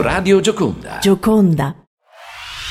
Radio Gioconda. Gioconda.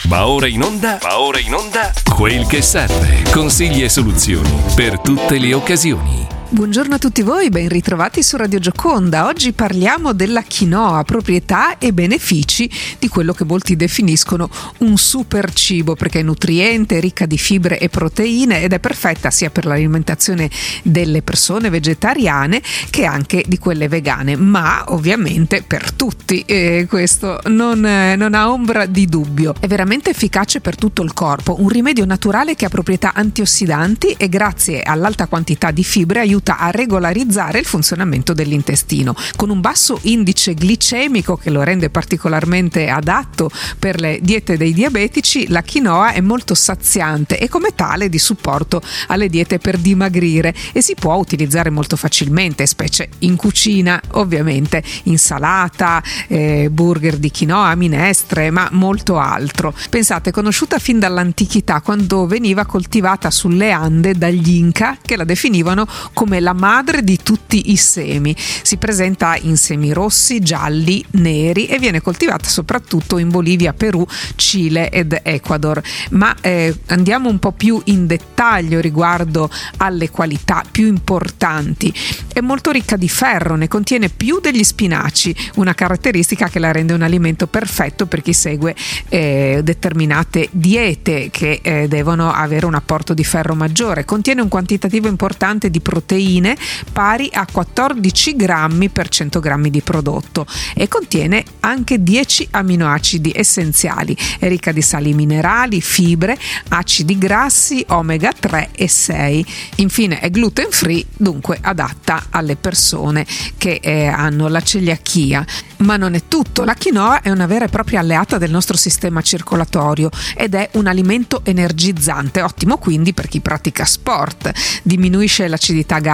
Va ora in onda, va ora in onda, quel che serve. Consigli e soluzioni per tutte le occasioni. Buongiorno a tutti voi, ben ritrovati su Radio Gioconda. Oggi parliamo della quinoa, proprietà e benefici di quello che molti definiscono un super cibo perché è nutriente, ricca di fibre e proteine ed è perfetta sia per l'alimentazione delle persone vegetariane che anche di quelle vegane, ma ovviamente per tutti e questo non, non ha ombra di dubbio. È veramente efficace per tutto il corpo, un rimedio naturale che ha proprietà antiossidanti e grazie all'alta quantità di fibre aiuta aiuta a regolarizzare il funzionamento dell'intestino. Con un basso indice glicemico che lo rende particolarmente adatto per le diete dei diabetici, la quinoa è molto saziante e come tale di supporto alle diete per dimagrire e si può utilizzare molto facilmente, specie in cucina, ovviamente, insalata, eh, burger di quinoa, minestre, ma molto altro. Pensate, conosciuta fin dall'antichità quando veniva coltivata sulle Ande dagli Inca che la definivano come come la madre di tutti i semi. Si presenta in semi rossi, gialli, neri e viene coltivata soprattutto in Bolivia, Perù, Cile ed Ecuador. Ma eh, andiamo un po' più in dettaglio riguardo alle qualità più importanti. È molto ricca di ferro, ne contiene più degli spinaci, una caratteristica che la rende un alimento perfetto per chi segue eh, determinate diete che eh, devono avere un apporto di ferro maggiore. Contiene un quantitativo importante di proteine proteine pari a 14 grammi per 100 grammi di prodotto e contiene anche 10 aminoacidi essenziali. È ricca di sali minerali, fibre, acidi grassi, omega 3 e 6. Infine è gluten free, dunque adatta alle persone che eh, hanno la celiachia. Ma non è tutto, la quinoa è una vera e propria alleata del nostro sistema circolatorio ed è un alimento energizzante, ottimo quindi per chi pratica sport. Diminuisce l'acidità gastrica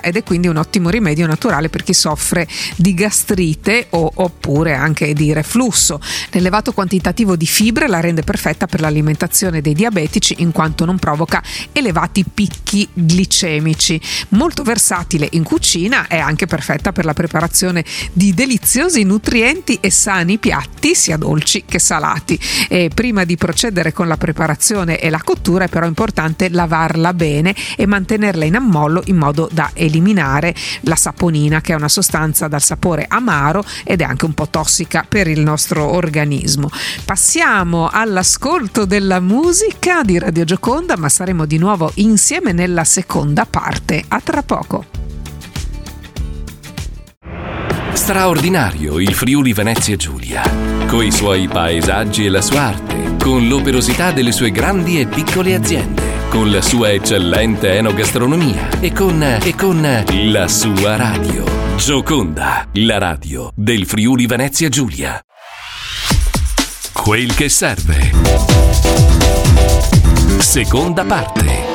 ed è quindi un ottimo rimedio naturale per chi soffre di gastrite o, oppure anche di reflusso. L'elevato quantitativo di fibre la rende perfetta per l'alimentazione dei diabetici in quanto non provoca elevati picchi glicemici. Molto versatile in cucina, è anche perfetta per la preparazione di deliziosi nutrienti e sani piatti, sia dolci che salati. E prima di procedere con la preparazione e la cottura è però importante lavarla bene e mantenerla in ammollo in modo da eliminare la saponina, che è una sostanza dal sapore amaro ed è anche un po' tossica per il nostro organismo. Passiamo all'ascolto della musica di Radio Gioconda, ma saremo di nuovo insieme nella seconda parte. A tra poco. Straordinario il Friuli Venezia Giulia, coi suoi paesaggi e la sua arte, con l'operosità delle sue grandi e piccole aziende, con la sua eccellente enogastronomia e con, e con la sua radio. Gioconda, la radio del Friuli Venezia Giulia. Quel che serve. Seconda parte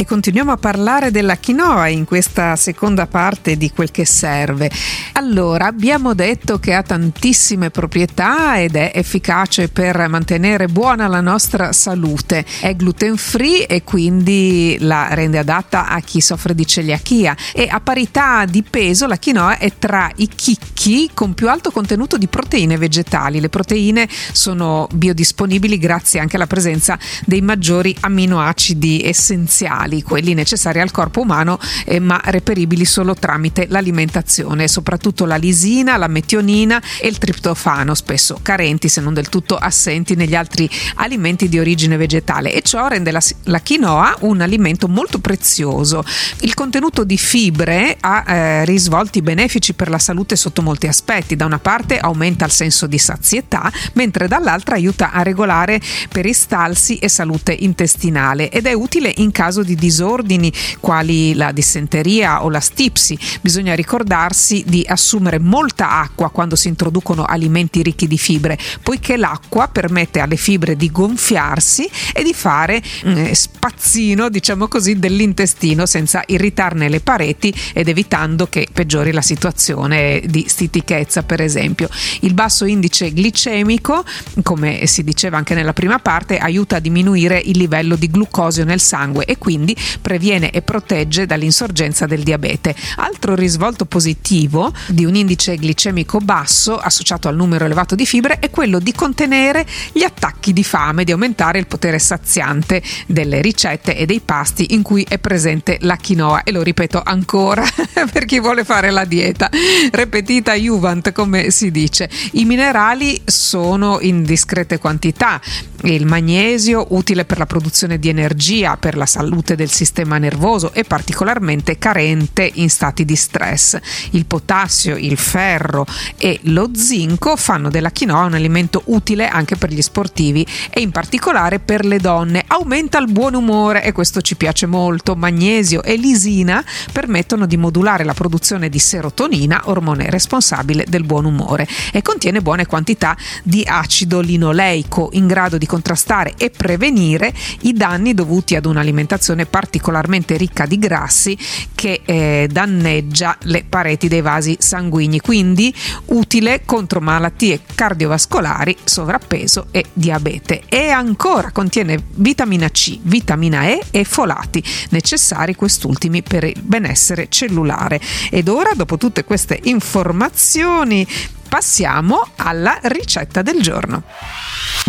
e continuiamo a parlare della quinoa in questa seconda parte di quel che serve. Allora, abbiamo detto che ha tantissime proprietà ed è efficace per mantenere buona la nostra salute. È gluten free e quindi la rende adatta a chi soffre di celiachia e a parità di peso la quinoa è tra i chicchi con più alto contenuto di proteine vegetali. Le proteine sono biodisponibili grazie anche alla presenza dei maggiori aminoacidi essenziali minerali, quelli necessari al corpo umano, eh, ma reperibili solo tramite l'alimentazione, soprattutto la lisina, la metionina e il triptofano, spesso carenti se non del tutto assenti negli altri alimenti di origine vegetale e ciò rende la, la quinoa un alimento molto prezioso. Il contenuto di fibre ha eh, risvolti benefici per la salute sotto molti aspetti. Da una parte aumenta il senso di sazietà, mentre dall'altra aiuta a regolare peristalsi e salute intestinale ed è utile in caso di disordini quali la dissenteria o la stipsi. Bisogna ricordarsi di assumere molta acqua quando si introducono alimenti ricchi di fibre, poiché l'acqua permette alle fibre di gonfiarsi e di fare eh, spazzino, diciamo così, dell'intestino senza irritarne le pareti ed evitando che peggiori la situazione di stitichezza, per esempio. Il basso indice glicemico, come si diceva anche nella prima parte, aiuta a diminuire il livello di glucosio nel sangue e quindi quindi previene e protegge dall'insorgenza del diabete. Altro risvolto positivo di un indice glicemico basso associato al numero elevato di fibre è quello di contenere gli attacchi di fame, di aumentare il potere saziante delle ricette e dei pasti in cui è presente la quinoa. E lo ripeto ancora per chi vuole fare la dieta. Repetita juvent come si dice. I minerali sono in discrete quantità. Il magnesio utile per la produzione di energia, per la salute del sistema nervoso e particolarmente carente in stati di stress. Il potassio, il ferro e lo zinco fanno della quinoa un alimento utile anche per gli sportivi e in particolare per le donne. Aumenta il buon umore e questo ci piace molto. Magnesio e lisina permettono di modulare la produzione di serotonina, ormone responsabile del buon umore e contiene buone quantità di acido linoleico in grado di contrastare e prevenire i danni dovuti ad un'alimentazione particolarmente ricca di grassi che eh, danneggia le pareti dei vasi sanguigni, quindi utile contro malattie cardiovascolari, sovrappeso e diabete. E ancora contiene vitamina C, vitamina E e folati, necessari quest'ultimi per il benessere cellulare. Ed ora, dopo tutte queste informazioni, passiamo alla ricetta del giorno.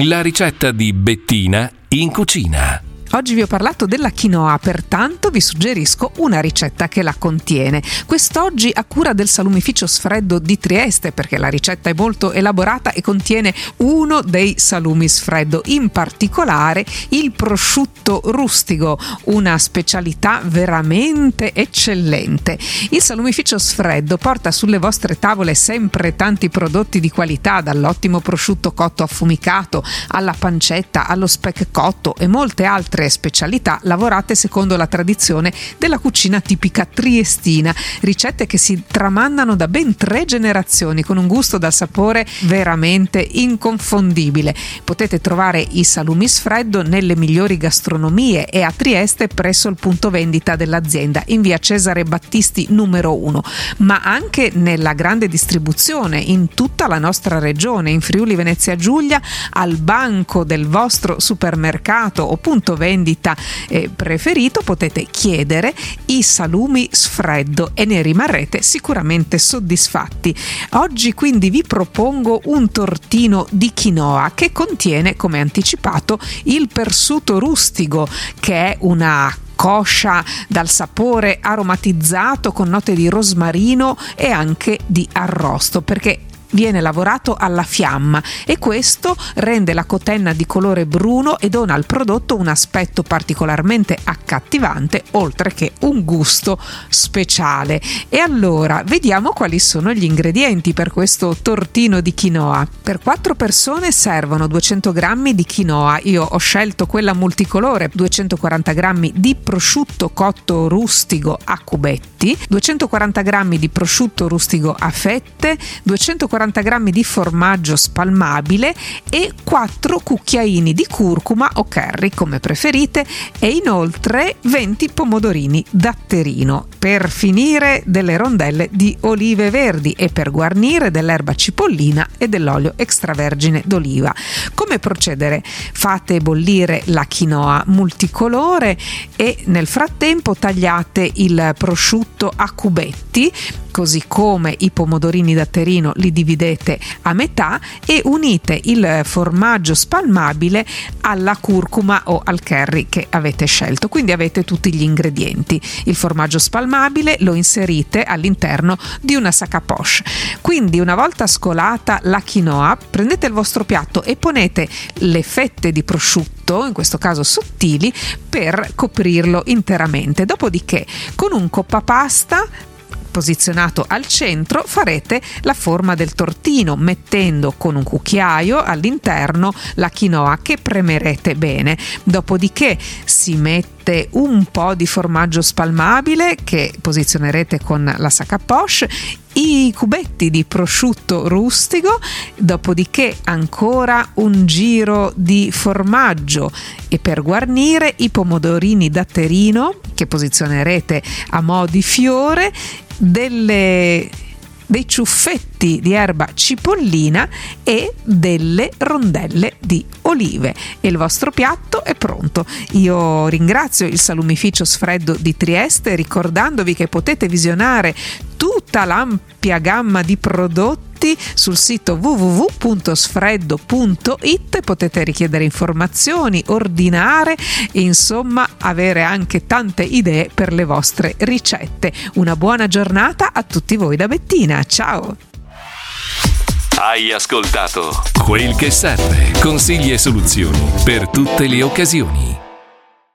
La ricetta di Bettina in cucina. Oggi vi ho parlato della quinoa, pertanto vi suggerisco una ricetta che la contiene. Quest'oggi a cura del salumificio sfreddo di Trieste, perché la ricetta è molto elaborata e contiene uno dei salumi sfreddo, in particolare il prosciutto rustico, una specialità veramente eccellente. Il salumificio sfreddo porta sulle vostre tavole sempre tanti prodotti di qualità, dall'ottimo prosciutto cotto affumicato alla pancetta, allo speck cotto e molte altre altre specialità lavorate secondo la tradizione della cucina tipica triestina, ricette che si tramandano da ben tre generazioni con un gusto dal sapore veramente inconfondibile. Potete trovare i salumi sfreddo nelle migliori gastronomie e a Trieste presso il punto vendita dell'azienda in via Cesare Battisti numero 1, ma anche nella grande distribuzione in tutta la nostra regione, in Friuli Venezia Giulia, al banco del vostro supermercato o punto vendita vendita eh, preferito potete chiedere i salumi sfreddo e ne rimarrete sicuramente soddisfatti. Oggi quindi vi propongo un tortino di quinoa che contiene, come anticipato, il persuto rustico che è una coscia dal sapore aromatizzato con note di rosmarino e anche di arrosto perché viene lavorato alla fiamma e questo rende la cotenna di colore bruno e dona al prodotto un aspetto particolarmente accattivante oltre che un gusto speciale. E allora vediamo quali sono gli ingredienti per questo tortino di quinoa. Per 4 persone servono 200 g di quinoa, io ho scelto quella multicolore, 240 g di prosciutto cotto rustico a cubetti, 240 g di prosciutto rustico a fette, 240 40 g di formaggio spalmabile e 4 cucchiaini di curcuma o curry come preferite e inoltre 20 pomodorini datterino. Per finire delle rondelle di olive verdi e per guarnire dell'erba cipollina e dell'olio extravergine d'oliva. Come procedere? Fate bollire la quinoa multicolore e nel frattempo tagliate il prosciutto a cubetti così come i pomodorini datterino li dividete a metà e unite il formaggio spalmabile alla curcuma o al curry che avete scelto. Quindi avete tutti gli ingredienti. Il formaggio spalmabile lo inserite all'interno di una sac poche. Quindi una volta scolata la quinoa, prendete il vostro piatto e ponete le fette di prosciutto, in questo caso sottili, per coprirlo interamente. Dopodiché con un coppapasta posizionato al centro farete la forma del tortino mettendo con un cucchiaio all'interno la quinoa che premerete bene. Dopodiché si mette un po' di formaggio spalmabile che posizionerete con la sac à poche i cubetti di prosciutto rustico, dopodiché ancora un giro di formaggio e per guarnire i pomodorini datterino che posizionerete a mo' di fiore delle dei ciuffetti di erba cipollina e delle rondelle di olive. E il vostro piatto è pronto. Io ringrazio il salumificio Sfreddo di Trieste ricordandovi che potete visionare tutta l'ampia gamma di prodotti sul sito www.sfreddo.it potete richiedere informazioni, ordinare e insomma avere anche tante idee per le vostre ricette. Una buona giornata a tutti voi da Bettina, ciao! Hai ascoltato Quel che serve, consigli e soluzioni per tutte le occasioni.